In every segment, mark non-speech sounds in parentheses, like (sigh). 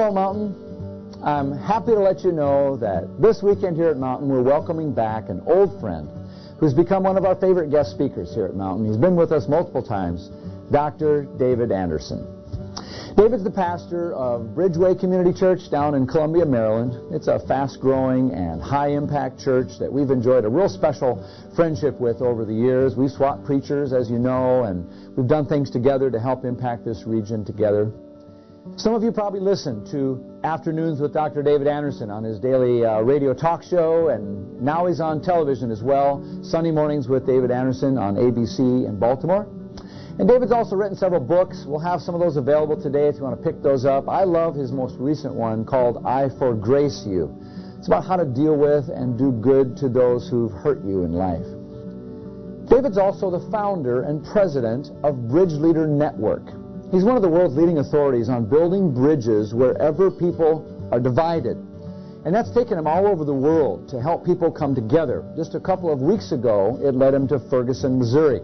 Hello, Mountain. I'm happy to let you know that this weekend here at Mountain, we're welcoming back an old friend who's become one of our favorite guest speakers here at Mountain. He's been with us multiple times, Dr. David Anderson. David's the pastor of Bridgeway Community Church down in Columbia, Maryland. It's a fast-growing and high-impact church that we've enjoyed a real special friendship with over the years. We've swapped preachers, as you know, and we've done things together to help impact this region together. Some of you probably listen to Afternoons with Dr. David Anderson on his daily uh, radio talk show, and now he's on television as well, Sunday Mornings with David Anderson on ABC in Baltimore. And David's also written several books. We'll have some of those available today if you want to pick those up. I love his most recent one called I Forgrace You. It's about how to deal with and do good to those who've hurt you in life. David's also the founder and president of Bridge Leader Network. He's one of the world's leading authorities on building bridges wherever people are divided. And that's taken him all over the world to help people come together. Just a couple of weeks ago, it led him to Ferguson, Missouri,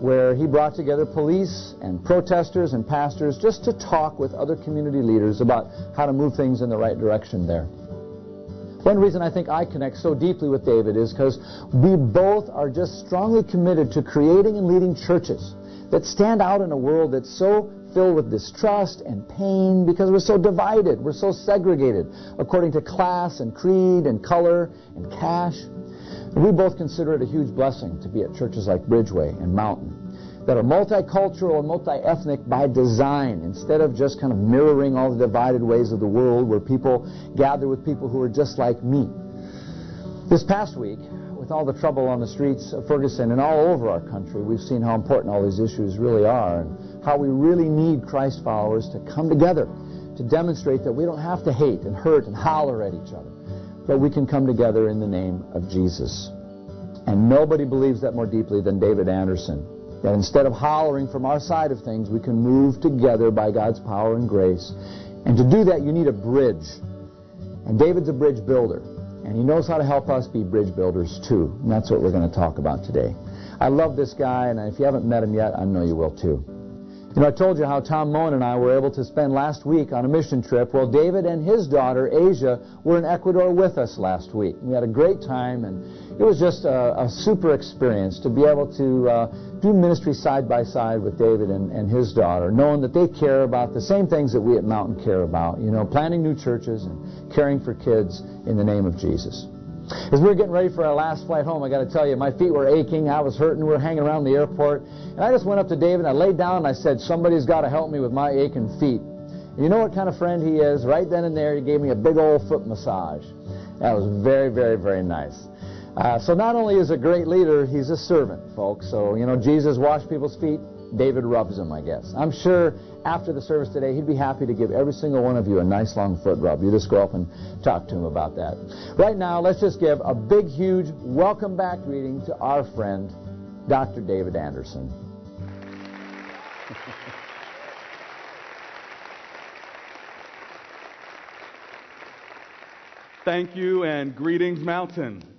where he brought together police and protesters and pastors just to talk with other community leaders about how to move things in the right direction there. One reason I think I connect so deeply with David is because we both are just strongly committed to creating and leading churches that stand out in a world that's so filled with distrust and pain because we're so divided, we're so segregated according to class and creed and color and cash. we both consider it a huge blessing to be at churches like Bridgeway and Mountain that are multicultural and multi-ethnic by design instead of just kind of mirroring all the divided ways of the world where people gather with people who are just like me. This past week, with all the trouble on the streets of Ferguson and all over our country, we've seen how important all these issues really are and how we really need Christ followers to come together to demonstrate that we don't have to hate and hurt and holler at each other, but we can come together in the name of Jesus. And nobody believes that more deeply than David Anderson. That instead of hollering from our side of things, we can move together by God's power and grace. And to do that, you need a bridge. And David's a bridge builder. And he knows how to help us be bridge builders too. And that's what we're going to talk about today. I love this guy, and if you haven't met him yet, I know you will too. You know, I told you how Tom Moen and I were able to spend last week on a mission trip. Well, David and his daughter, Asia, were in Ecuador with us last week. We had a great time, and it was just a, a super experience to be able to uh, do ministry side by side with David and, and his daughter, knowing that they care about the same things that we at Mountain care about, you know, planting new churches and caring for kids in the name of Jesus. As we were getting ready for our last flight home, I got to tell you, my feet were aching. I was hurting. We were hanging around the airport. And I just went up to David, and I laid down, and I said, somebody's got to help me with my aching feet. And you know what kind of friend he is? Right then and there, he gave me a big old foot massage. That was very, very, very nice. Uh, so not only is a great leader, he's a servant, folks. So, you know, Jesus washed people's feet. David rubs them, I guess. I'm sure after the service today, he'd be happy to give every single one of you a nice long foot rub. You just go up and talk to him about that. Right now, let's just give a big, huge welcome back greeting to our friend, Dr. David Anderson. Thank you and greetings, Mountain.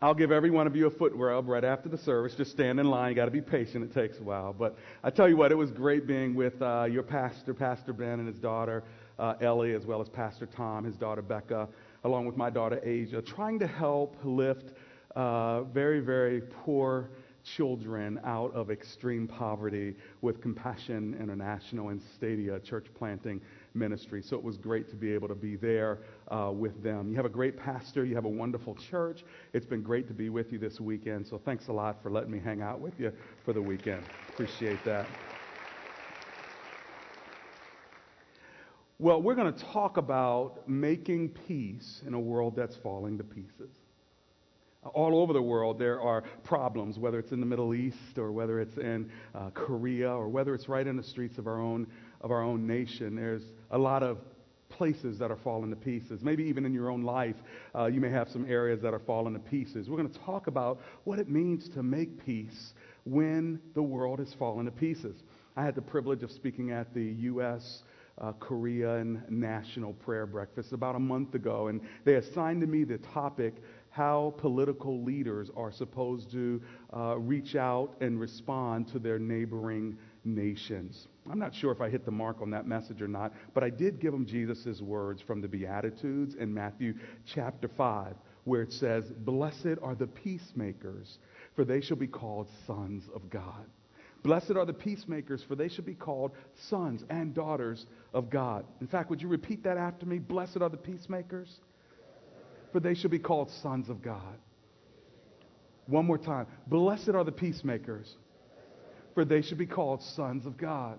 I'll give every one of you a foot rub right after the service. Just stand in line. You got to be patient. It takes a while. But I tell you what, it was great being with uh, your pastor, Pastor Ben, and his daughter uh, Ellie, as well as Pastor Tom, his daughter Becca, along with my daughter Asia, trying to help lift uh, very, very poor children out of extreme poverty with Compassion International and Stadia church planting ministry. So it was great to be able to be there uh, with them. You have a great pastor, you have a wonderful church. It's been great to be with you this weekend. So thanks a lot for letting me hang out with you for the weekend. Appreciate that. Well, we're going to talk about making peace in a world that's falling to pieces. All over the world, there are problems, whether it's in the Middle East or whether it's in uh, Korea or whether it's right in the streets of our own of our own nation. There's a lot of places that are falling to pieces. Maybe even in your own life, uh, you may have some areas that are falling to pieces. We're going to talk about what it means to make peace when the world is falling to pieces. I had the privilege of speaking at the U.S. Uh, Korean National Prayer Breakfast about a month ago, and they assigned to me the topic how political leaders are supposed to uh, reach out and respond to their neighboring nations. I'm not sure if I hit the mark on that message or not, but I did give them Jesus' words from the Beatitudes in Matthew chapter 5, where it says, Blessed are the peacemakers, for they shall be called sons of God. Blessed are the peacemakers, for they shall be called sons and daughters of God. In fact, would you repeat that after me? Blessed are the peacemakers, for they shall be called sons of God. One more time. Blessed are the peacemakers, for they shall be called sons of God.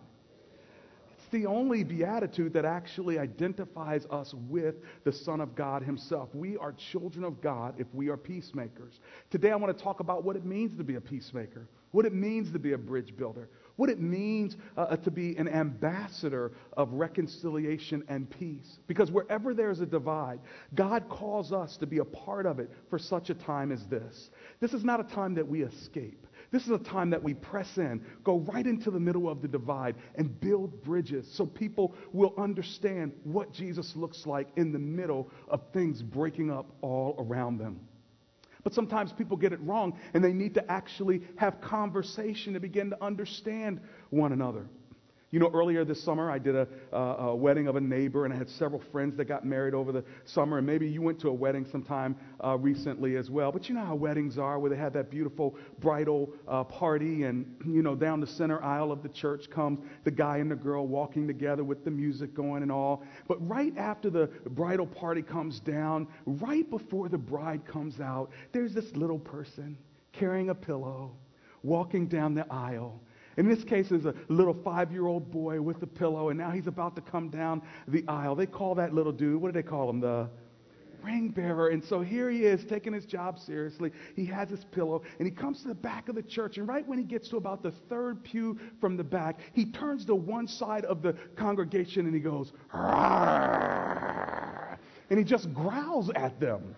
The only beatitude that actually identifies us with the Son of God Himself. We are children of God if we are peacemakers. Today, I want to talk about what it means to be a peacemaker, what it means to be a bridge builder, what it means uh, uh to be an ambassador of reconciliation and peace. Because wherever there's a divide, God calls us to be a part of it for such a time as this. This is not a time that we escape. This is a time that we press in, go right into the middle of the divide, and build bridges so people will understand what Jesus looks like in the middle of things breaking up all around them. But sometimes people get it wrong, and they need to actually have conversation to begin to understand one another. You know, earlier this summer, I did a, uh, a, wedding of a neighbor, and I had several friends that got married over the summer. And maybe you went to a wedding sometime uh, recently as well. But you know how weddings are, where they have that beautiful bridal uh, party, and, you know, down the center aisle of the church comes the guy and the girl walking together with the music going and all. But right after the bridal party comes down, right before the bride comes out, there's this little person carrying a pillow, walking down the aisle in this case, is a little five year old boy with a pillow, and now he's about to come down the aisle. They call that little dude, what do they call him? The ring bearer. And so here he is taking his job seriously. He has his pillow and he comes to the back of the church. And right when he gets to about the third pew from the back, he turns to one side of the congregation and he goes, Rawr! and he just growls at them.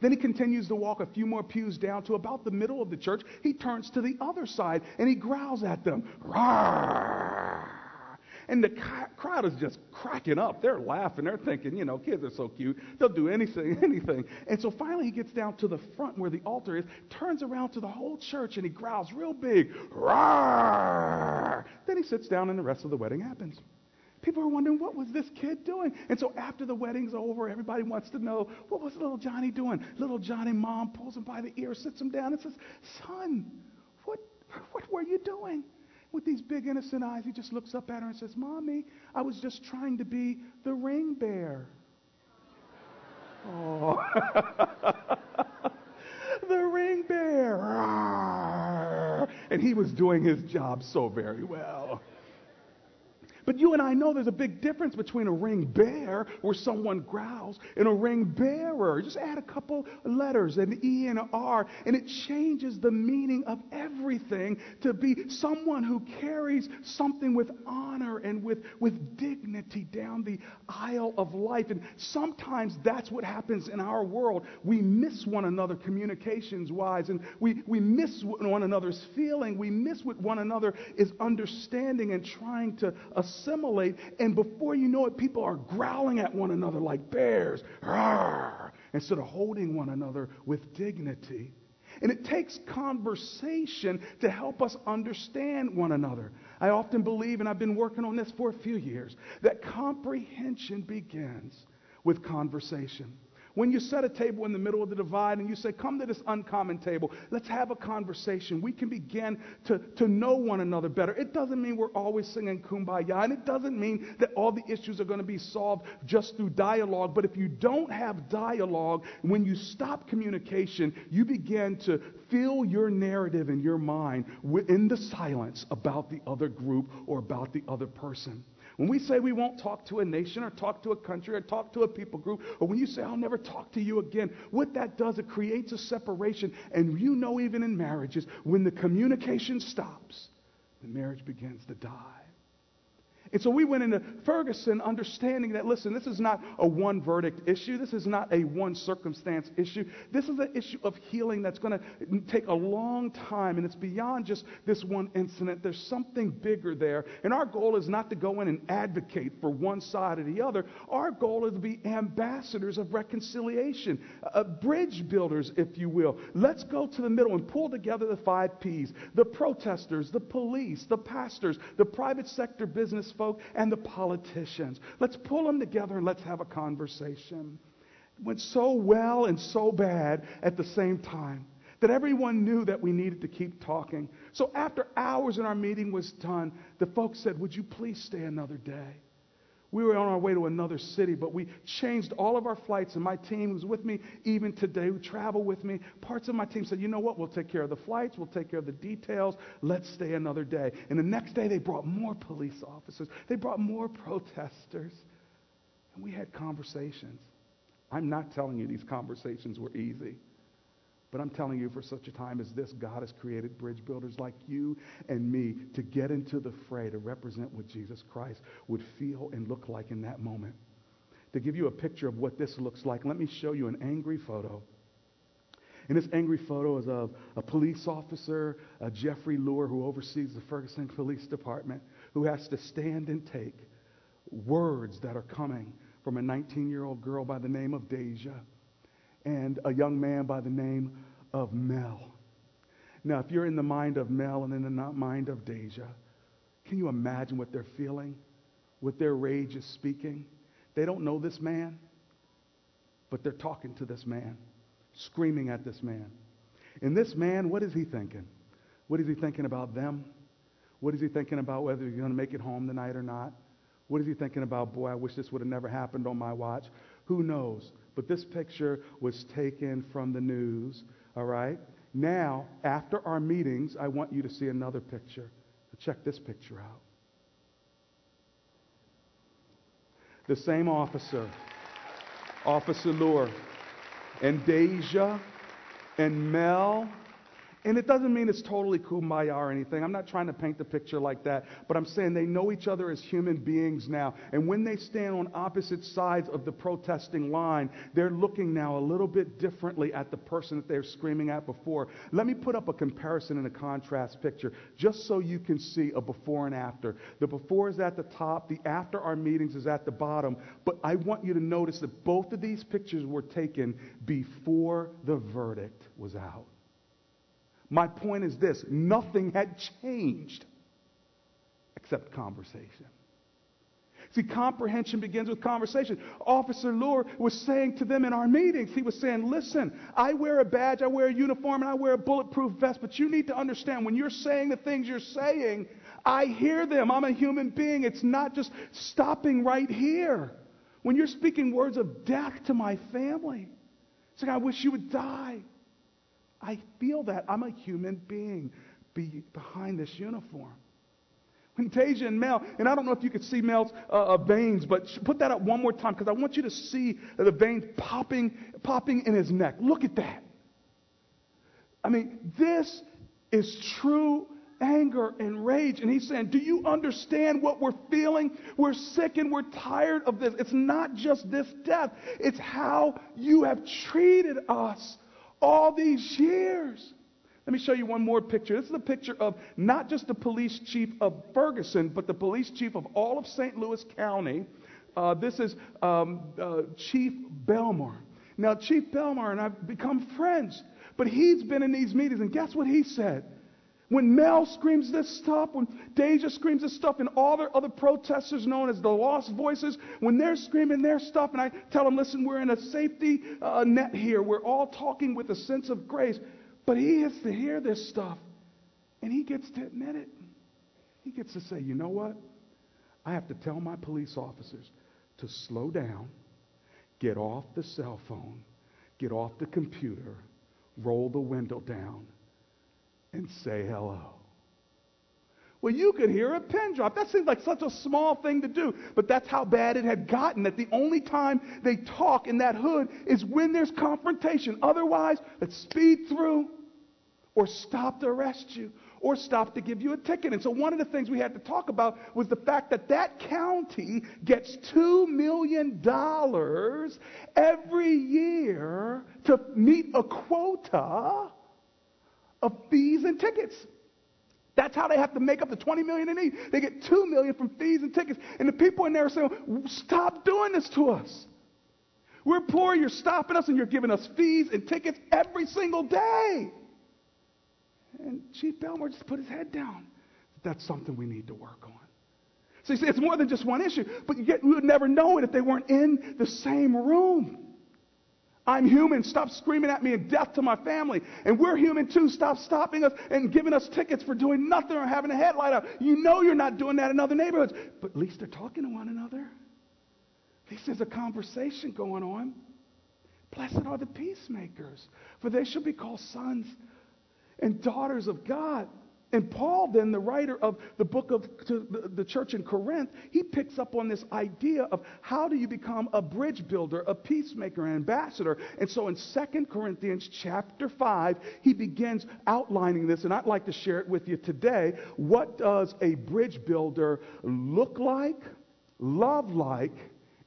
Then he continues to walk a few more pews down to about the middle of the church. He turns to the other side and he growls at them. Rawr! And the crowd is just cracking up. They're laughing. They're thinking, you know, kids are so cute. They'll do anything, (laughs) anything. And so finally he gets down to the front where the altar is, turns around to the whole church, and he growls real big. Rawr! Then he sits down and the rest of the wedding happens. People are wondering, what was this kid doing? And so after the wedding's over, everybody wants to know, what was little Johnny doing? Little Johnny mom pulls him by the ear, sits him down, and says, Son, what, what were you doing? With these big innocent eyes, he just looks up at her and says, Mommy, I was just trying to be the ring bear. Oh. (laughs) the ring bear. And he was doing his job so very well. But you and I know there's a big difference between a ring bear, where someone growls, and a ring bearer. Just add a couple letters, an E and an R, and it changes the meaning of everything to be someone who carries something with honor and with, with dignity down the aisle of life. And sometimes that's what happens in our world. We miss one another communications wise, and we, we miss one another's feeling. We miss what one another is understanding and trying to assimilate assimilate, and before you know it, people are growling at one another like bears, Rawr! instead of holding one another with dignity. And it takes conversation to help us understand one another. I often believe, and I've been working on this for a few years, that comprehension begins with conversation. When you set a table in the middle of the divide and you say, Come to this uncommon table, let's have a conversation, we can begin to, to know one another better. It doesn't mean we're always singing kumbaya, and it doesn't mean that all the issues are going to be solved just through dialogue. But if you don't have dialogue, when you stop communication, you begin to fill your narrative in your mind in the silence about the other group or about the other person. When we say we won't talk to a nation or talk to a country or talk to a people group, or when you say, I'll never talk to you again, what that does, it creates a separation. And you know, even in marriages, when the communication stops, the marriage begins to die. And so we went into Ferguson understanding that, listen, this is not a one verdict issue. This is not a one circumstance issue. This is an issue of healing that's going to take a long time, and it's beyond just this one incident. There's something bigger there. And our goal is not to go in and advocate for one side or the other. Our goal is to be ambassadors of reconciliation, uh, bridge builders, if you will. Let's go to the middle and pull together the five P's the protesters, the police, the pastors, the private sector business folk and the politicians. Let's pull them together and let's have a conversation. It went so well and so bad at the same time that everyone knew that we needed to keep talking. So after hours and our meeting was done, the folks said, Would you please stay another day? We were on our way to another city, but we changed all of our flights, and my team was with me even today, who travel with me. Parts of my team said, you know what, we'll take care of the flights, we'll take care of the details, let's stay another day. And the next day, they brought more police officers, they brought more protesters, and we had conversations. I'm not telling you these conversations were easy. But I'm telling you, for such a time as this, God has created bridge builders like you and me to get into the fray, to represent what Jesus Christ would feel and look like in that moment. To give you a picture of what this looks like, let me show you an angry photo. And this angry photo is of a police officer, uh, Jeffrey Luer, who oversees the Ferguson Police Department, who has to stand and take words that are coming from a 19 year old girl by the name of Deja and a young man by the name of Mel. Now, if you're in the mind of Mel and in the mind of Deja, can you imagine what they're feeling? What their rage is speaking? They don't know this man, but they're talking to this man, screaming at this man. And this man, what is he thinking? What is he thinking about them? What is he thinking about whether he's going to make it home tonight or not? What is he thinking about, boy, I wish this would have never happened on my watch? Who knows? But this picture was taken from the news, all right? Now, after our meetings, I want you to see another picture. Check this picture out. The same officer, Officer Luer, and Deja, and Mel, and it doesn't mean it's totally kumbaya or anything. I'm not trying to paint the picture like that. But I'm saying they know each other as human beings now. And when they stand on opposite sides of the protesting line, they're looking now a little bit differently at the person that they were screaming at before. Let me put up a comparison and a contrast picture just so you can see a before and after. The before is at the top, the after our meetings is at the bottom. But I want you to notice that both of these pictures were taken before the verdict was out. My point is this nothing had changed except conversation. See, comprehension begins with conversation. Officer Luer was saying to them in our meetings, he was saying, Listen, I wear a badge, I wear a uniform, and I wear a bulletproof vest, but you need to understand when you're saying the things you're saying, I hear them. I'm a human being. It's not just stopping right here. When you're speaking words of death to my family, it's like, I wish you would die. I feel that. I'm a human being be behind this uniform. When Deja and Mel, and I don't know if you could see Mel's uh, uh veins, but put that up one more time because I want you to see the veins popping, popping in his neck. Look at that. I mean, this is true anger and rage. And he's saying, Do you understand what we're feeling? We're sick and we're tired of this. It's not just this death, it's how you have treated us all these years. Let me show you one more picture. This is a picture of not just the police chief of Ferguson, but the police chief of all of St. Louis County. Uh, this is um, uh, Chief Belmar. Now, Chief Belmar and I've become friends, but he's been in these meetings, and guess what he said? When Mel screams this stuff, when Deja screams this stuff, and all the other protesters known as the Lost Voices, when they're screaming their stuff, and I tell them, listen, we're in a safety uh, net here. We're all talking with a sense of grace. But he gets to hear this stuff, and he gets to admit it. He gets to say, you know what? I have to tell my police officers to slow down, get off the cell phone, get off the computer, roll the window down and say hello. Well, you could hear a pin drop. That seems like such a small thing to do, but that's how bad it had gotten that the only time they talk in that hood is when there's confrontation. Otherwise, let's speed through or stop to arrest you or stop to give you a ticket. And so one of the things we had to talk about was the fact that that county gets $2 million every year to meet a quota of fees and tickets. That's how they have to make up the 20 million they need. They get 2 million from fees and tickets. And the people in there are saying, stop doing this to us. We're poor, you're stopping us, and you're giving us fees and tickets every single day. And Chief Belmar just put his head down. That's something we need to work on. So you see, it's more than just one issue, but yet we would never know it if they weren't in the same room. I'm human. Stop screaming at me and death to my family. And we're human too. Stop stopping us and giving us tickets for doing nothing or having a headlight out. You know you're not doing that in other neighborhoods. But at least they're talking to one another. At least there's a conversation going on. Blessed are the peacemakers, for they shall be called sons and daughters of God. And Paul, then, the writer of the book of the church in Corinth, he picks up on this idea of how do you become a bridge builder, a peacemaker, an ambassador. And so in 2 Corinthians chapter 5, he begins outlining this, and I'd like to share it with you today. What does a bridge builder look like, love like,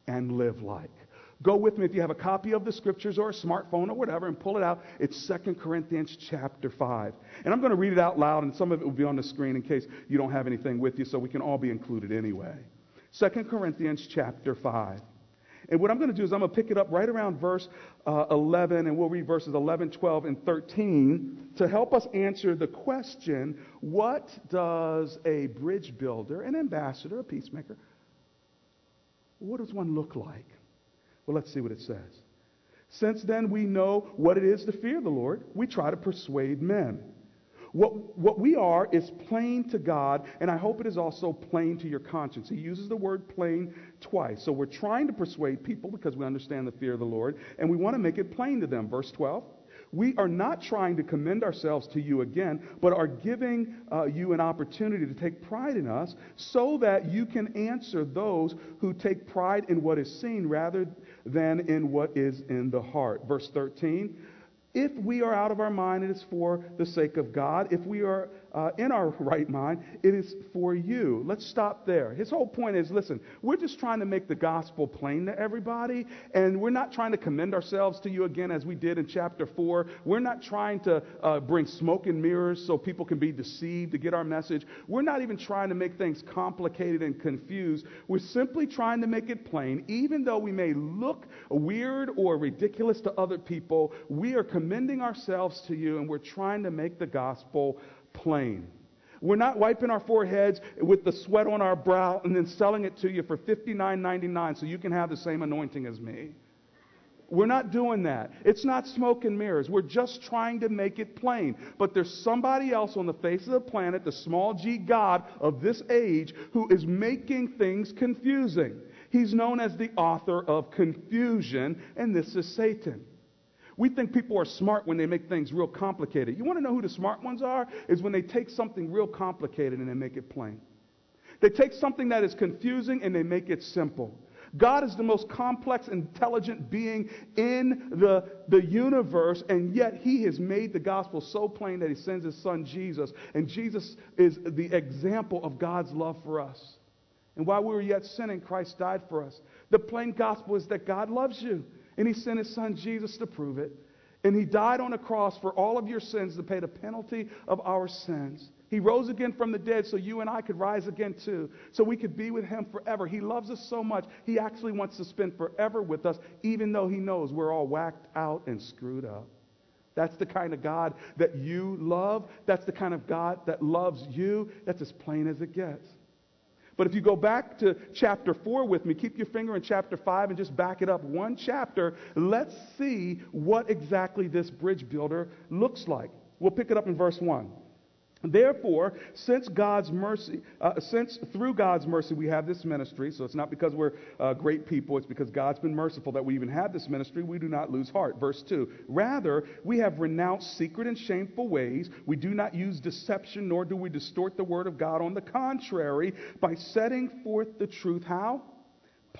and live like? Go with me if you have a copy of the scriptures or a smartphone or whatever and pull it out. It's 2 Corinthians chapter 5. And I'm going to read it out loud, and some of it will be on the screen in case you don't have anything with you, so we can all be included anyway. 2 Corinthians chapter 5. And what I'm going to do is I'm going to pick it up right around verse uh, 11, and we'll read verses 11, 12, and 13 to help us answer the question what does a bridge builder, an ambassador, a peacemaker, what does one look like? Well, let's see what it says. Since then we know what it is to fear the Lord, we try to persuade men. What, what we are is plain to God, and I hope it is also plain to your conscience. He uses the word plain twice. So we're trying to persuade people because we understand the fear of the Lord, and we want to make it plain to them. Verse 12. We are not trying to commend ourselves to you again, but are giving uh, you an opportunity to take pride in us so that you can answer those who take pride in what is seen rather than in what is in the heart. Verse 13 if we are out of our mind, it is for the sake of God. If we are uh, in our (laughs) right mind, it is for you. Let's stop there. His whole point is listen, we're just trying to make the gospel plain to everybody, and we're not trying to commend ourselves to you again as we did in chapter 4. We're not trying to uh, bring smoke and mirrors so people can be deceived to get our message. We're not even trying to make things complicated and confused. We're simply trying to make it plain. Even though we may look weird or ridiculous to other people, we are commending ourselves to you, and we're trying to make the gospel plain. We're not wiping our foreheads with the sweat on our brow and then selling it to you for $59.99 so you can have the same anointing as me. We're not doing that. It's not smoke and mirrors. We're just trying to make it plain. But there's somebody else on the face of the planet, the small g God of this age, who is making things confusing. He's known as the author of confusion, and this is Satan. We think people are smart when they make things real complicated. You want to know who the smart ones are? Is when they take something real complicated and they make it plain. They take something that is confusing and they make it simple. God is the most complex, intelligent being in the, the universe, and yet He has made the gospel so plain that He sends His Son Jesus. And Jesus is the example of God's love for us. And while we were yet sinning, Christ died for us. The plain gospel is that God loves you. And he sent his son Jesus to prove it. And he died on a cross for all of your sins to pay the penalty of our sins. He rose again from the dead so you and I could rise again too, so we could be with him forever. He loves us so much, he actually wants to spend forever with us, even though he knows we're all whacked out and screwed up. That's the kind of God that you love. That's the kind of God that loves you. That's as plain as it gets. But if you go back to chapter 4 with me, keep your finger in chapter 5 and just back it up one chapter, let's see what exactly this bridge builder looks like. We'll pick it up in verse 1. Therefore, since God's mercy, uh, since through God's mercy we have this ministry, so it's not because we're uh, great people, it's because God's been merciful that we even have this ministry, we do not lose heart. Verse 2 Rather, we have renounced secret and shameful ways. We do not use deception, nor do we distort the word of God. On the contrary, by setting forth the truth, how?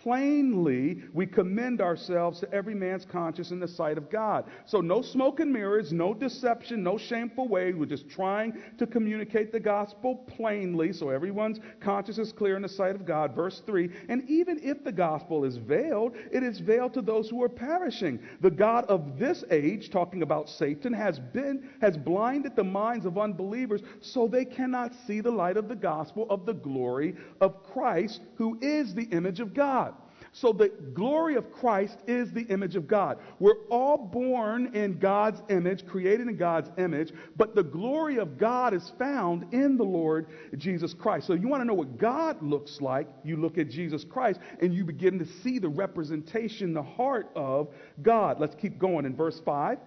Plainly we commend ourselves to every man's conscience in the sight of God. So no smoke and mirrors, no deception, no shameful way. We're just trying to communicate the gospel plainly so everyone's conscience is clear in the sight of God. Verse 3, and even if the gospel is veiled, it is veiled to those who are perishing. The God of this age, talking about Satan, has been has blinded the minds of unbelievers so they cannot see the light of the gospel of the glory of Christ, who is the image of God. So the glory of Christ is the image of God. We're all born in God's image, created in God's image, but the glory of God is found in the Lord Jesus Christ. So you want to know what God looks like, you look at Jesus Christ and you begin to see the representation, the heart of God. Let's keep going in verse 5.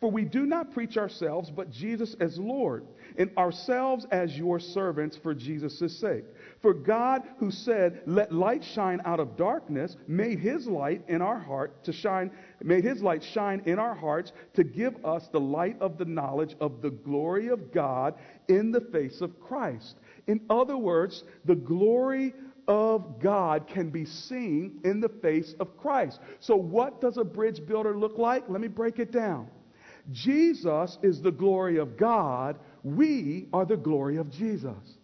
For we do not preach ourselves, but Jesus as Lord, and ourselves as your servants for Jesus' sake. For God, who said, Let light shine out of darkness, made his light in our heart to shine, made his light shine in our hearts to give us the light of the knowledge of the glory of God in the face of Christ. In other words, the glory of God can be seen in the face of Christ. So, what does a bridge builder look like? Let me break it down. Jesus is the glory of God. We are the glory of Jesus.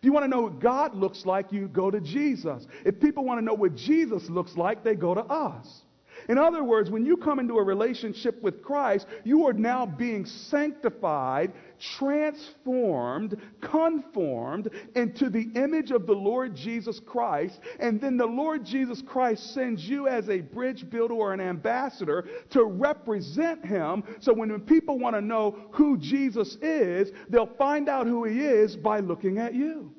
If you want to know what God looks like, you go to Jesus. If people want to know what Jesus looks like, they go to us. In other words, when you come into a relationship with Christ, you are now being sanctified, transformed, conformed into the image of the Lord Jesus Christ. And then the Lord Jesus Christ sends you as a bridge builder or an ambassador to represent him. So when people want to know who Jesus is, they'll find out who he is by looking at you.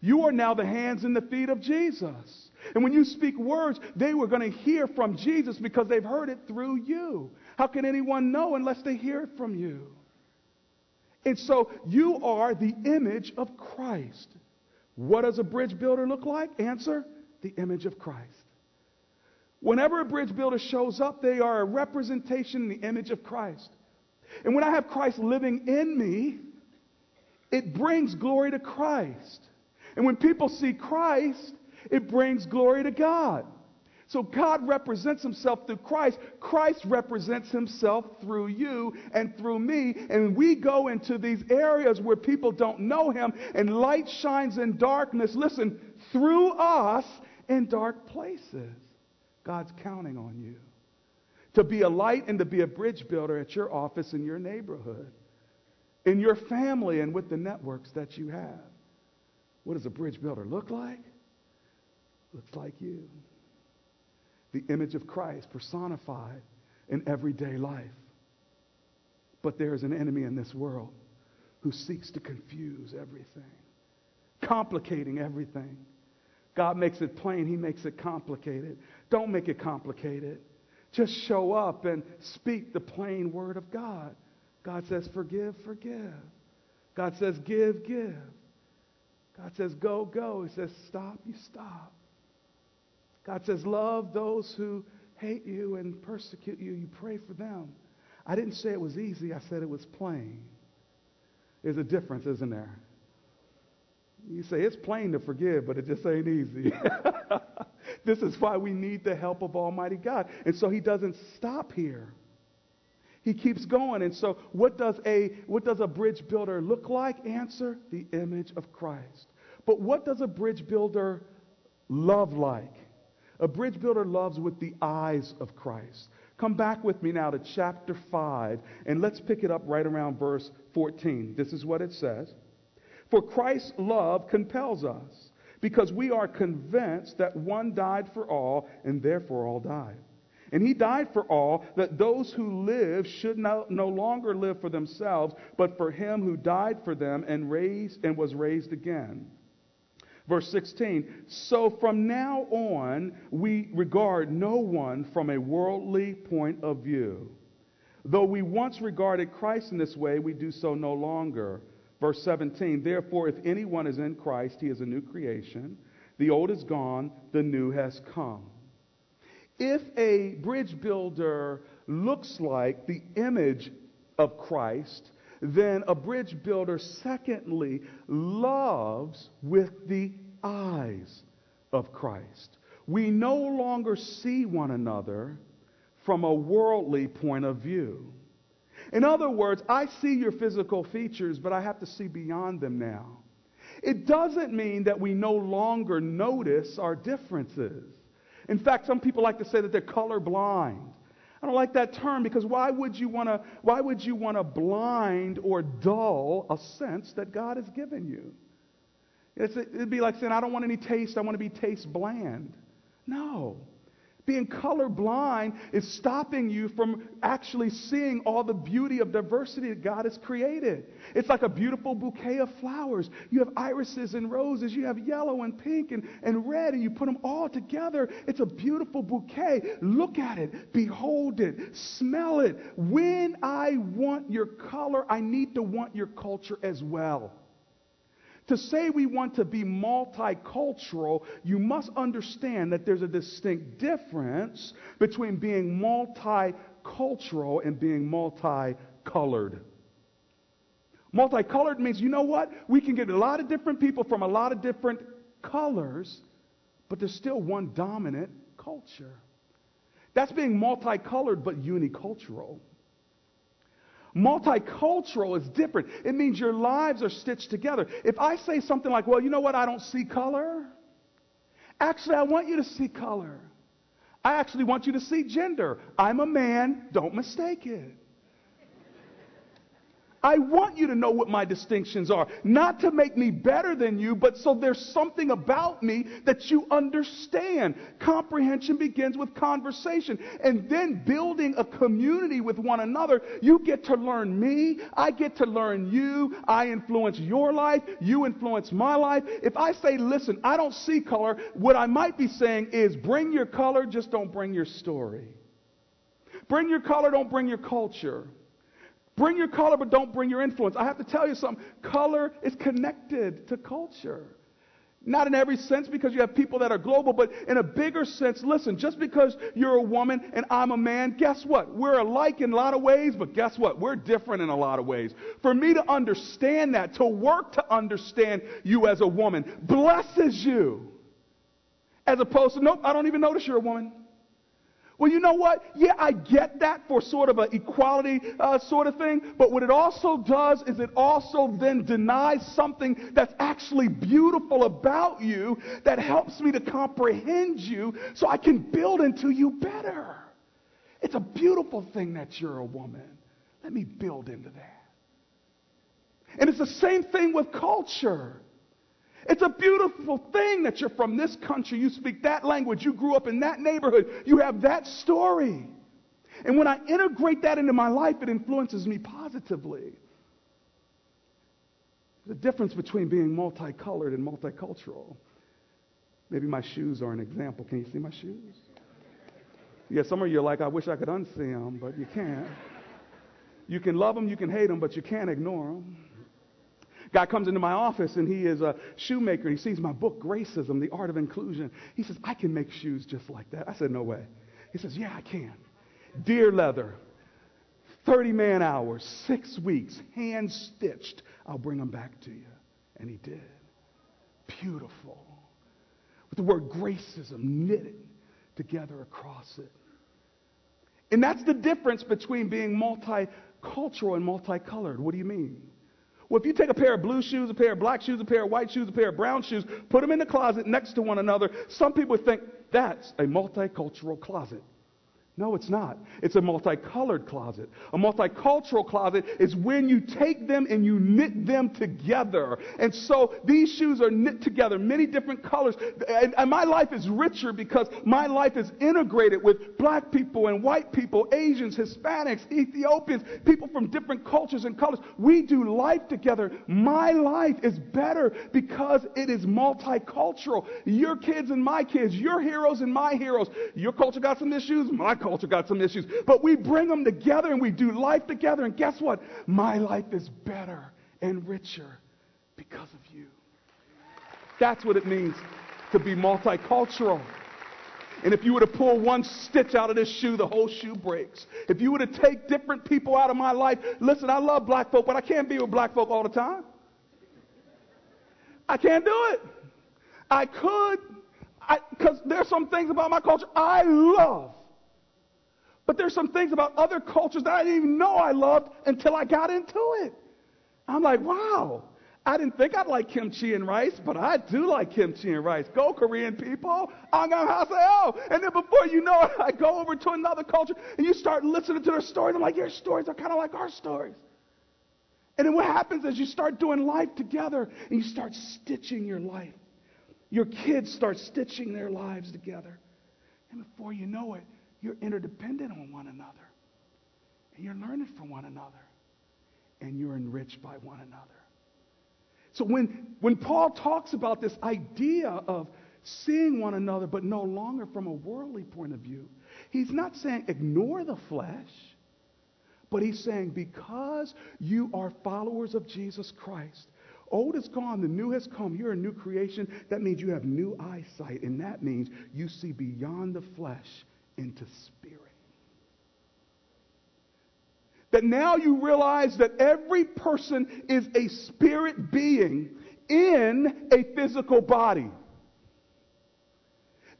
You are now the hands and the feet of Jesus. And when you speak words, they were going to hear from Jesus because they've heard it through you. How can anyone know unless they hear it from you? And so you are the image of Christ. What does a bridge builder look like? Answer the image of Christ. Whenever a bridge builder shows up, they are a representation in the image of Christ. And when I have Christ living in me, it brings glory to Christ. And when people see Christ, it brings glory to God. So God represents himself through Christ. Christ represents himself through you and through me. And we go into these areas where people don't know him and light shines in darkness. Listen, through us in dark places. God's counting on you to be a light and to be a bridge builder at your office in your neighborhood, in your family, and with the networks that you have. What does a bridge builder look like? Looks like you. The image of Christ personified in everyday life. But there is an enemy in this world who seeks to confuse everything, complicating everything. God makes it plain, He makes it complicated. Don't make it complicated. Just show up and speak the plain word of God. God says, forgive, forgive. God says, give, give. God says, go, go. He says, stop, you stop. God says, Love those who hate you and persecute you. You pray for them. I didn't say it was easy, I said it was plain. There's a difference, isn't there? You say it's plain to forgive, but it just ain't easy. (laughs) this is why we need the help of Almighty God. And so he doesn't stop here. He keeps going. And so what does a what does a bridge builder look like? Answer, the image of Christ. But what does a bridge builder love like? A bridge builder loves with the eyes of Christ. Come back with me now to chapter 5, and let's pick it up right around verse 14. This is what it says For Christ's love compels us, because we are convinced that one died for all, and therefore all died. And he died for all, that those who live should no, no longer live for themselves, but for him who died for them and raised and was raised again. Verse 16, so from now on, we regard no one from a worldly point of view. Though we once regarded Christ in this way, we do so no longer. Verse 17, therefore, if anyone is in Christ, he is a new creation. The old is gone, the new has come. If a bridge builder looks like the image of Christ, then a bridge builder, secondly, loves with the eyes of Christ. We no longer see one another from a worldly point of view. In other words, I see your physical features, but I have to see beyond them now. It doesn't mean that we no longer notice our differences. In fact, some people like to say that they're colorblind. I don't like that term because why would you want to why would you want to blind or dull a sense that God has given you? It's, it'd be like saying I don't want any taste, I want to be taste bland. No. Being colorblind is stopping you from actually seeing all the beauty of diversity that God has created. It's like a beautiful bouquet of flowers. You have irises and roses, you have yellow and pink and, and red, and you put them all together. It's a beautiful bouquet. Look at it, behold it, smell it. When I want your color, I need to want your culture as well. To say we want to be multicultural, you must understand that there's a distinct difference between being multicultural and being multicolored. Multicolored means, you know what? We can get a lot of different people from a lot of different colors, but there's still one dominant culture. That's being multicolored but unicultural. Multicultural is different. It means your lives are stitched together. If I say something like, well, you know what, I don't see color, actually, I want you to see color. I actually want you to see gender. I'm a man, don't mistake it. I want you to know what my distinctions are. Not to make me better than you, but so there's something about me that you understand. Comprehension begins with conversation. And then building a community with one another, you get to learn me. I get to learn you. I influence your life. You influence my life. If I say, listen, I don't see color, what I might be saying is bring your color, just don't bring your story. Bring your color, don't bring your culture. Bring your color, but don't bring your influence. I have to tell you something. Color is connected to culture. Not in every sense because you have people that are global, but in a bigger sense, listen, just because you're a woman and I'm a man, guess what? We're alike in a lot of ways, but guess what? We're different in a lot of ways. For me to understand that, to work to understand you as a woman, blesses you. As opposed to, nope, I don't even notice you're a woman. Well, you know what? Yeah, I get that for sort of an equality uh, sort of thing, but what it also does is it also then denies something that's actually beautiful about you that helps me to comprehend you so I can build into you better. It's a beautiful thing that you're a woman. Let me build into that. And it's the same thing with culture. It's a beautiful thing that you're from this country. You speak that language. You grew up in that neighborhood. You have that story. And when I integrate that into my life, it influences me positively. The difference between being multicolored and multicultural. Maybe my shoes are an example. Can you see my shoes? Yeah, some of you are like, I wish I could unsee them, but you can't. You can love them, you can hate them, but you can't ignore them. Guy comes into my office and he is a shoemaker. And he sees my book, Gracism, The Art of Inclusion. He says, I can make shoes just like that. I said, No way. He says, Yeah, I can. Deer leather, 30 man hours, six weeks, hand stitched. I'll bring them back to you. And he did. Beautiful. With the word gracism knitted together across it. And that's the difference between being multicultural and multicolored. What do you mean? Well, if you take a pair of blue shoes, a pair of black shoes, a pair of white shoes, a pair of brown shoes, put them in the closet next to one another, some people think that's a multicultural closet. No, it's not. It's a multicolored closet. A multicultural closet is when you take them and you knit them together. And so these shoes are knit together, many different colors. And, and, my life is richer because my life is integrated with black people and white people, Asians, Hispanics, Ethiopians, people from different cultures and colors. We do life together. My life is better because it is multicultural. Your kids and my kids, your heroes and my heroes. Your culture got some issues, my culture culture got some issues, but we bring them together and we do life together. And guess what? My life is better and richer because of you. That's what it means to be multicultural. And if you were to pull one stitch out of this shoe, the whole shoe breaks. If you were to take different people out of my life, listen, I love black folk, but I can't be with black folk all the time. I can't do it. I could, because there's some things about my culture I love. But there's some things about other cultures that I didn't even know I loved until I got into it. I'm like, wow, I didn't think I'd like kimchi and rice, but I do like kimchi and rice. Go, Korean people. I'm going to say, oh. And then before you know it, (laughs) I go over to another culture and you start listening to their stories. I'm like, your stories are kind of like our stories. And then what happens is you start doing life together and you start stitching your life. Your kids start stitching their lives together. And before you know it, you're interdependent on one another. And you're learning from one another. And you're enriched by one another. So when, when Paul talks about this idea of seeing one another, but no longer from a worldly point of view, he's not saying ignore the flesh, but he's saying because you are followers of Jesus Christ, old is gone, the new has come, you're a new creation. That means you have new eyesight, and that means you see beyond the flesh into spirit. That now you realize that every person is a spirit being in a physical body.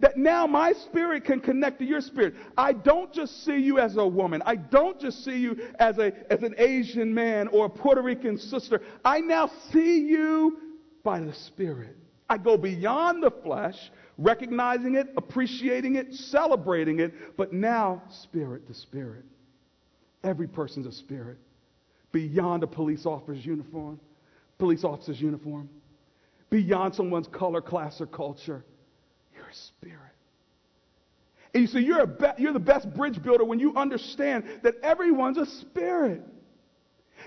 That now my spirit can connect to your spirit. I don't just see you as a woman. I don't just see you as, a, as an Asian man or a Puerto Rican sister. I now see you by the spirit. I go beyond the flesh, recognizing it, appreciating it, celebrating it, but now spirit to spirit. Every person's a spirit. Beyond a police officer's uniform, police officer's uniform, beyond someone's color, class, or culture, you're a spirit. And you see, you're, be- you're the best bridge builder when you understand that everyone's a spirit.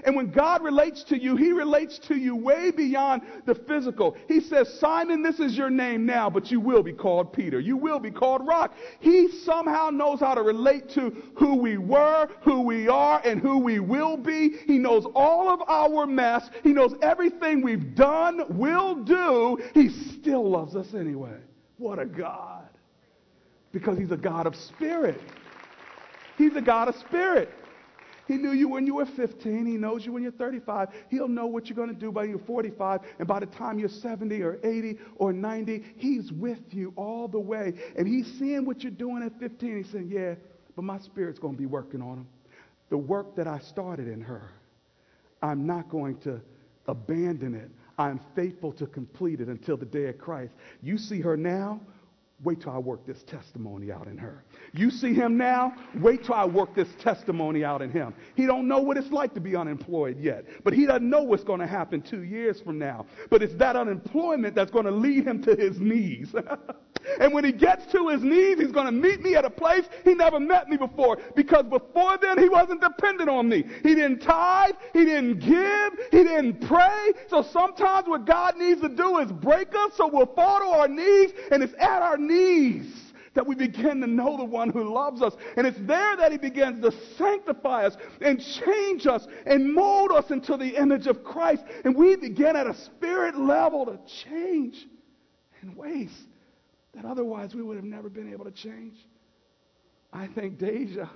And when God relates to you, He relates to you way beyond the physical. He says, Simon, this is your name now, but you will be called Peter. You will be called Rock. He somehow knows how to relate to who we were, who we are, and who we will be. He knows all of our mess. He knows everything we've done, will do. He still loves us anyway. What a God. Because He's a God of spirit. He's a God of spirit. He knew you when you were 15. He knows you when you're 35. He'll know what you're going to do by you're 45. And by the time you're 70 or 80 or 90, he's with you all the way. And he's seeing what you're doing at 15. He's saying, yeah, but my spirit's going to be working on him. The work that I started in her, I'm not going to abandon it. I'm faithful to complete it until the day of Christ. You see her now, Wait till I work this testimony out in her. You see him now? Wait till I work this testimony out in him. He don't know what it's like to be unemployed yet, but he doesn't know what's going to happen 2 years from now. But it's that unemployment that's going to lead him to his knees. (laughs) and when he gets to his knees, he's going to meet me at a place he never met me before because before then he wasn't dependent on me. He didn't tithe, he didn't give, he didn't pray. So sometimes what God needs to do is break us so we'll fall to our knees and it's at our knees that we begin to know the one who loves us. And it's there that he begins to sanctify us and change us and mold us into the image of Christ. And we begin at a spirit level to change in ways that otherwise we would have never been able to change. I think Deja.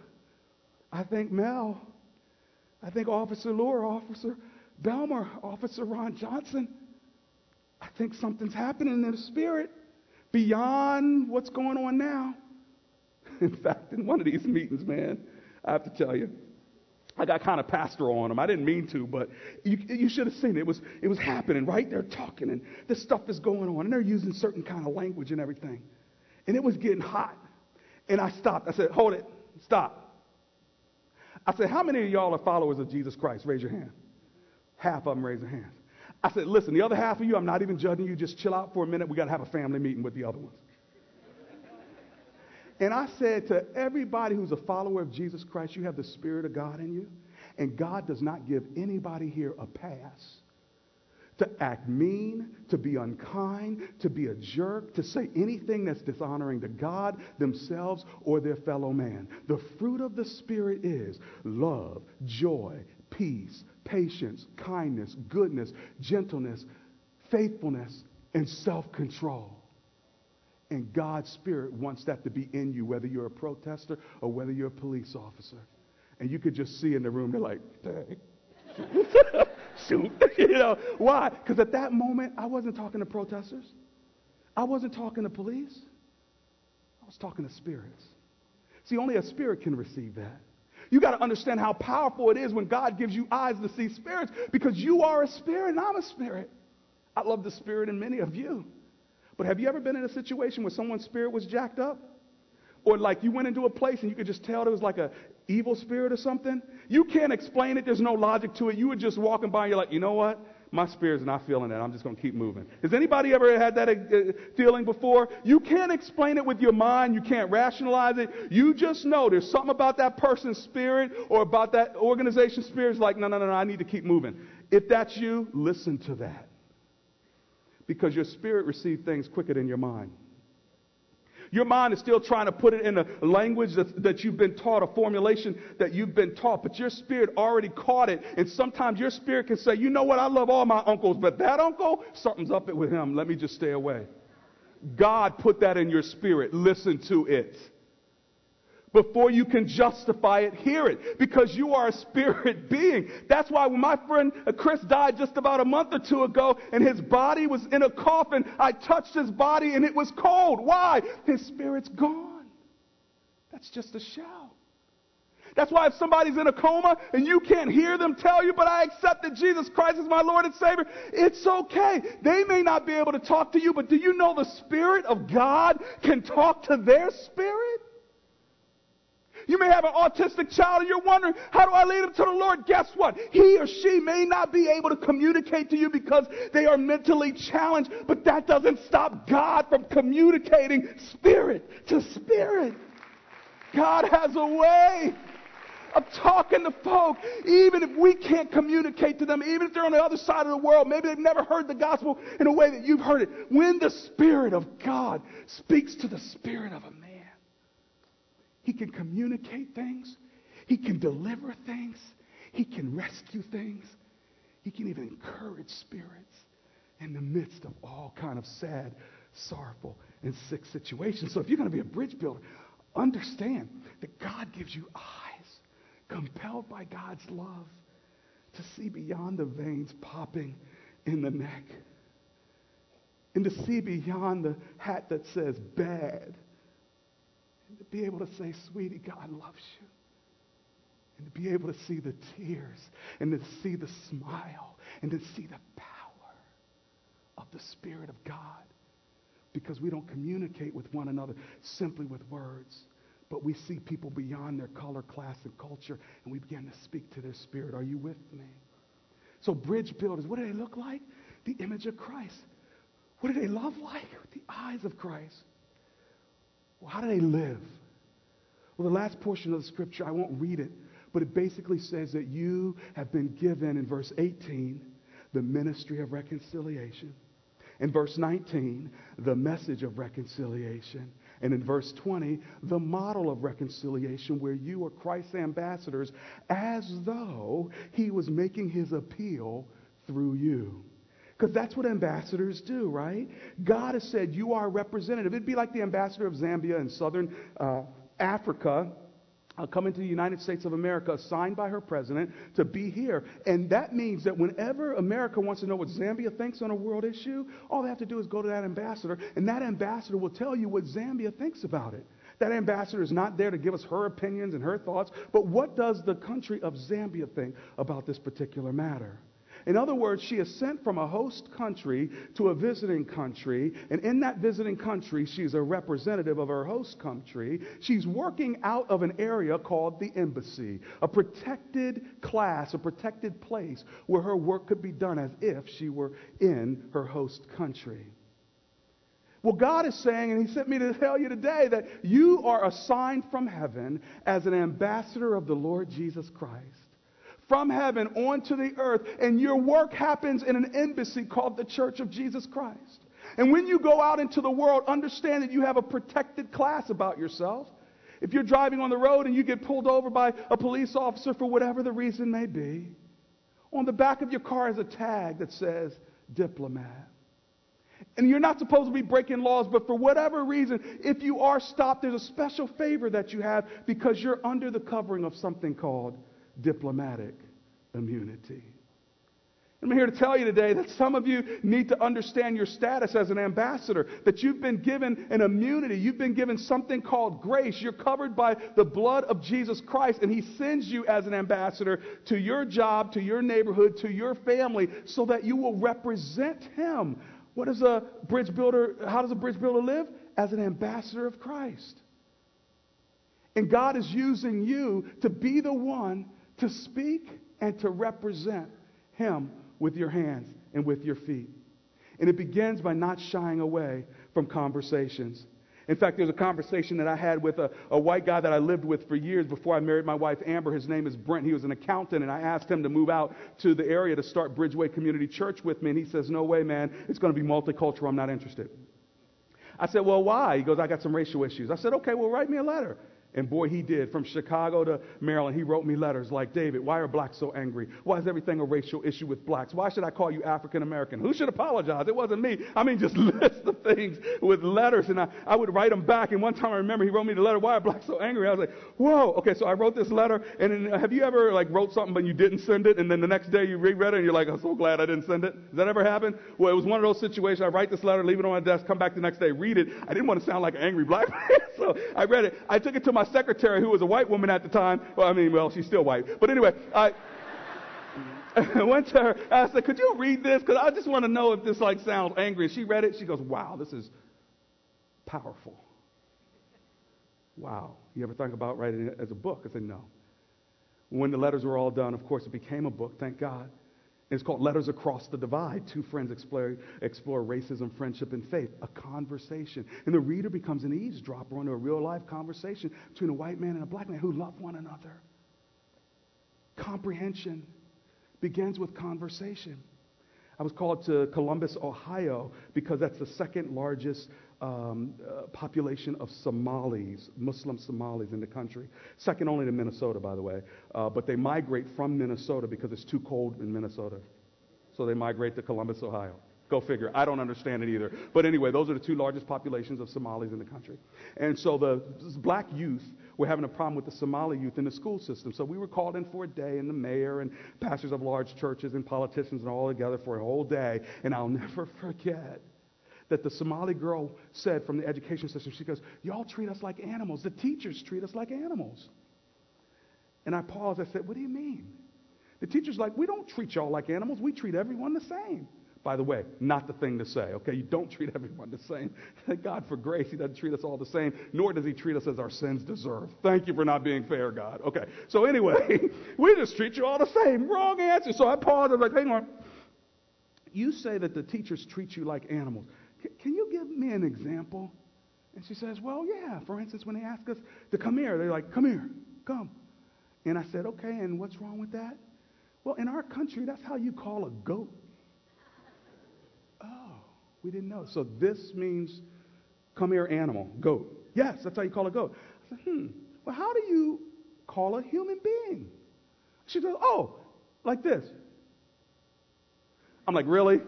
I think Mel. I think Officer Lure, Officer Belmar, Officer Ron Johnson. I think something's happening in the spirit beyond what's going on now. (laughs) In fact, in one of these meetings, man, I have to tell you, I got kind of pastoral on them. I didn't mean to, but you, you should have seen it. It was, it was happening, right? They're talking, and this stuff is going on, and they're using certain kind of language and everything. And it was getting hot. And I stopped. I said, hold it. Stop. I said, how many of y'all are followers of Jesus Christ? Raise your hand. Half of them raise their hands. I said, listen, the other half of you, I'm not even judging you. Just chill out for a minute. We got to have a family meeting with the other ones. And I said to everybody who's a follower of Jesus Christ, you have the Spirit of God in you. And God does not give anybody here a pass to act mean, to be unkind, to be a jerk, to say anything that's dishonoring to God, themselves, or their fellow man. The fruit of the Spirit is love, joy, peace, patience, kindness, goodness, gentleness, faithfulness, and self control. And God's Spirit wants that to be in you, whether you're a protester or whether you're a police officer. And you could just see in the room, they're like, dang. (laughs) Shoot. (laughs) you know, why? Because at that moment, I wasn't talking to protesters. I wasn't talking to police. I was talking to spirits. See, only a spirit can receive that. You got to understand how powerful it is when God gives you eyes to see spirits because you are a spirit and I'm a spirit. I love the spirit in many of you. But have you ever been in a situation where someone's spirit was jacked up? Or like you went into a place and you could just tell there was like a evil spirit or something? You can't explain it. There's no logic to it. You were just walking by and you're like, you know what? My spirit's not feeling that. I'm just going to keep moving. Has anybody ever had that uh, feeling before? You can't explain it with your mind. You can't rationalize it. You just know there's something about that person's spirit or about that organization's spirit. It's like, no, no, no, no, I need to keep moving. If that's you, listen to that. Because your spirit receives things quicker than your mind. Your mind is still trying to put it in a language that, that you've been taught, a formulation that you've been taught, but your spirit already caught it. And sometimes your spirit can say, you know what, I love all my uncles, but that uncle, something's up with him. Let me just stay away. God put that in your spirit. Listen to it. Before you can justify it, hear it. Because you are a spirit (laughs) being. That's why when my friend uh, Chris died just about a month or two ago and his body was in a coffin, I touched his body and it was cold. Why? His spirit's gone. That's just a shout. That's why if somebody's in a coma and you can't hear them tell you, but I accepted Jesus Christ as my Lord and Savior, it's okay. They may not be able to talk to you, but do you know the Spirit of God can talk to their spirit? You may have an autistic child and you're wondering, how do I lead them to the Lord? Guess what? He or she may not be able to communicate to you because they are mentally challenged, but that doesn't stop God from communicating spirit to spirit. God has a way of talking to folk, even if we can't communicate to them, even if they're on the other side of the world. Maybe they've never heard the gospel in a way that you've heard it. When the Spirit of God speaks to the spirit of a man, he can communicate things. He can deliver things. He can rescue things. He can even encourage spirits in the midst of all kind of sad, sorrowful, and sick situations. So if you're going to be a bridge builder, understand that God gives you eyes compelled by God's love to see beyond the veins popping in the neck and to see beyond the hat that says bad be able to say, sweetie, God loves you. And to be able to see the tears and to see the smile and to see the power of the Spirit of God. Because we don't communicate with one another simply with words, but we see people beyond their color, class, and culture, and we begin to speak to their spirit. Are you with me? So, bridge builders, what do they look like? The image of Christ. What do they love like? The eyes of Christ. Well, how do they live? Well, the last portion of the scripture, I won't read it, but it basically says that you have been given, in verse 18, the ministry of reconciliation. In verse 19, the message of reconciliation. And in verse 20, the model of reconciliation, where you are Christ's ambassadors, as though he was making his appeal through you. Because that's what ambassadors do, right? God has said you are a representative. It'd be like the ambassador of Zambia in southern uh, Africa uh, coming to the United States of America, assigned by her president to be here. And that means that whenever America wants to know what Zambia thinks on a world issue, all they have to do is go to that ambassador, and that ambassador will tell you what Zambia thinks about it. That ambassador is not there to give us her opinions and her thoughts, but what does the country of Zambia think about this particular matter? In other words, she is sent from a host country to a visiting country, and in that visiting country, she's a representative of her host country. She's working out of an area called the embassy, a protected class, a protected place where her work could be done as if she were in her host country. Well, God is saying, and He sent me to tell you today, that you are assigned from heaven as an ambassador of the Lord Jesus Christ from heaven onto the earth, and your work happens in an embassy called the Church of Jesus Christ. And when you go out into the world, understand that you have a protected class about yourself. If you're driving on the road and you get pulled over by a police officer for whatever the reason may be, On the back of your car is a tag that says diplomat. And you're not supposed to be breaking laws, but for whatever reason, if you are stopped, there's a special favor that you have because you're under the covering of something called diplomatic immunity. I'm here to tell you today that some of you need to understand your status as an ambassador, that you've been given an immunity. You've been given something called grace. You're covered by the blood of Jesus Christ, and He sends you as an ambassador to your job, to your neighborhood, to your family, so that you will represent Him. What does a bridge builder, how does a bridge builder live? As an ambassador of Christ. And God is using you to be the one to speak and to represent Him with your hands and with your feet. And it begins by not shying away from conversations. In fact, there's a conversation that I had with a, a, white guy that I lived with for years before I married my wife, Amber. His name is Brent. He was an accountant, and I asked him to move out to the area to start Bridgeway Community Church with me. And he says, No way, man. It's going to be multicultural. I'm not interested. I said, Well, why? He goes, I got some racial issues. I said, Okay, well, write me a letter. And boy, he did. From Chicago to Maryland, he wrote me letters like, David, why are blacks so angry? Why is everything a racial issue with blacks? Why should I call you African American? Who should apologize? It wasn't me. I mean, just (laughs) list the things with letters. And I, I would write them back. And one time I remember he wrote me the letter, why are blacks so angry? I was like, whoa. Okay, so I wrote this letter. And then, uh, have you ever like wrote something but you didn't send it? And then the next day you reread it and you're like, I'm so glad I didn't send it. Does that ever happen? Well, it was one of those situations. I write this letter, leave it on my desk, come back the next day, read it. I didn't want to sound like an angry black (laughs) man. so I read it. I took it to my secretary who was a white woman at the time. Well, I mean, well, she's still white. But anyway, I. went to her. I said, "Could you read this? Because I just want to know if this like sounds angry." And she read it. She goes, "Wow, this is powerful." Wow. You ever think about writing it as a book? I said, "No." When the letters were all done, of course, it became a book. Thank God. It's called Letters Across the Divide. Two friends explore, explore racism, friendship, and faith. A conversation. And the reader becomes an eavesdropper on a real life conversation between a white man and a black man who love one another. Comprehension begins with conversation. I was called to Columbus, Ohio, because that's the second largest um, uh, population of Somalis, Muslim Somalis in the country. Second only to Minnesota, by the way. Uh, but they migrate from Minnesota because it's too cold in Minnesota. So they migrate to Columbus, Ohio. Go figure. I don't understand it either. But anyway, those are the two largest populations of Somalis in the country. And so the black youth were having a problem with the Somali youth in the school system. So we were called in for a day, and the mayor and pastors of large churches and politicians and all together for a whole day. And I'll (laughs) never forget that the Somali girl said from the education system. She goes, Y'all treat us like animals. The teachers treat us like animals. And I paused. I said, What do you mean? The teacher's like, We don't treat y'all like animals. We treat everyone the same. By the way, not the thing to say, okay? You don't treat everyone the same. (laughs) Thank God for grace. He doesn't treat us all the same, nor does He treat us as our sins deserve. Thank you for not being fair, God. Okay, so anyway, (laughs) we just treat you all the same. Wrong answer. So I paused. I was like, hang on. You say that the teachers treat you like animals. Can you give me an example? And she says, Well, yeah. For instance, when they ask us to come here, they're like, Come here, come. And I said, Okay, and what's wrong with that? Well, in our country, that's how you call a goat. Oh, we didn't know. So this means come here, animal, goat. Yes, that's how you call a goat. I said, Hmm, well, how do you call a human being? She goes, Oh, like this. I'm like, Really?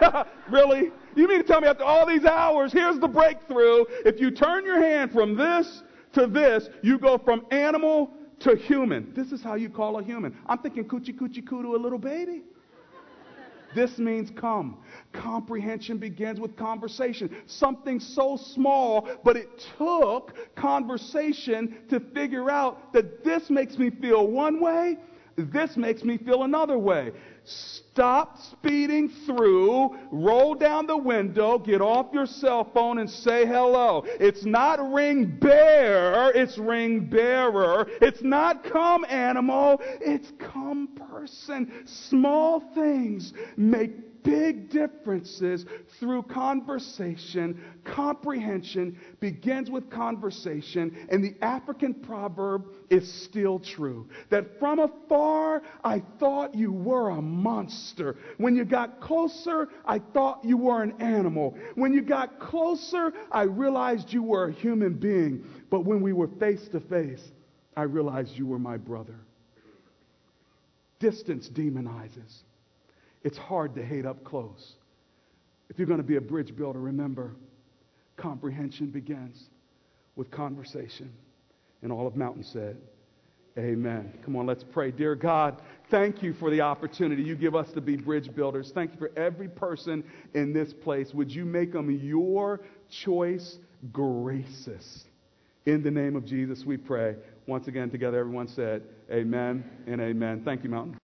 (laughs) really? You mean to tell me after all these hours, here's the breakthrough. If you turn your hand from this to this, you go from animal to human. This is how you call a human. I'm thinking coochie coochie coo to a little baby. This means come. Comprehension begins with conversation. Something so small, but it took conversation to figure out that this makes me feel one way, this makes me feel another way. Stop speeding through, roll down the window, get off your cell phone and say hello. It's not ring bear, it's ring bearer. It's not come animal, it's come person. Small things make big differences through conversation. Comprehension begins with conversation, and the African proverb is still true that from afar I thought you were a monster. When you got closer, I thought you were an animal. When you got closer, I realized you were a human being. But when we were face to face, I realized you were my brother. Distance demonizes. It's hard to hate up close. If you're going to be a bridge builder, remember, comprehension begins with conversation. And all of Mountain said, Amen. Come on, let's pray. Dear God, thank you for the opportunity you give us to be bridge builders. Thank you for every person in this place. Would you make them your choice graces? In the name of Jesus, we pray. Once again, together, everyone said, Amen and amen. Thank you, Mountain.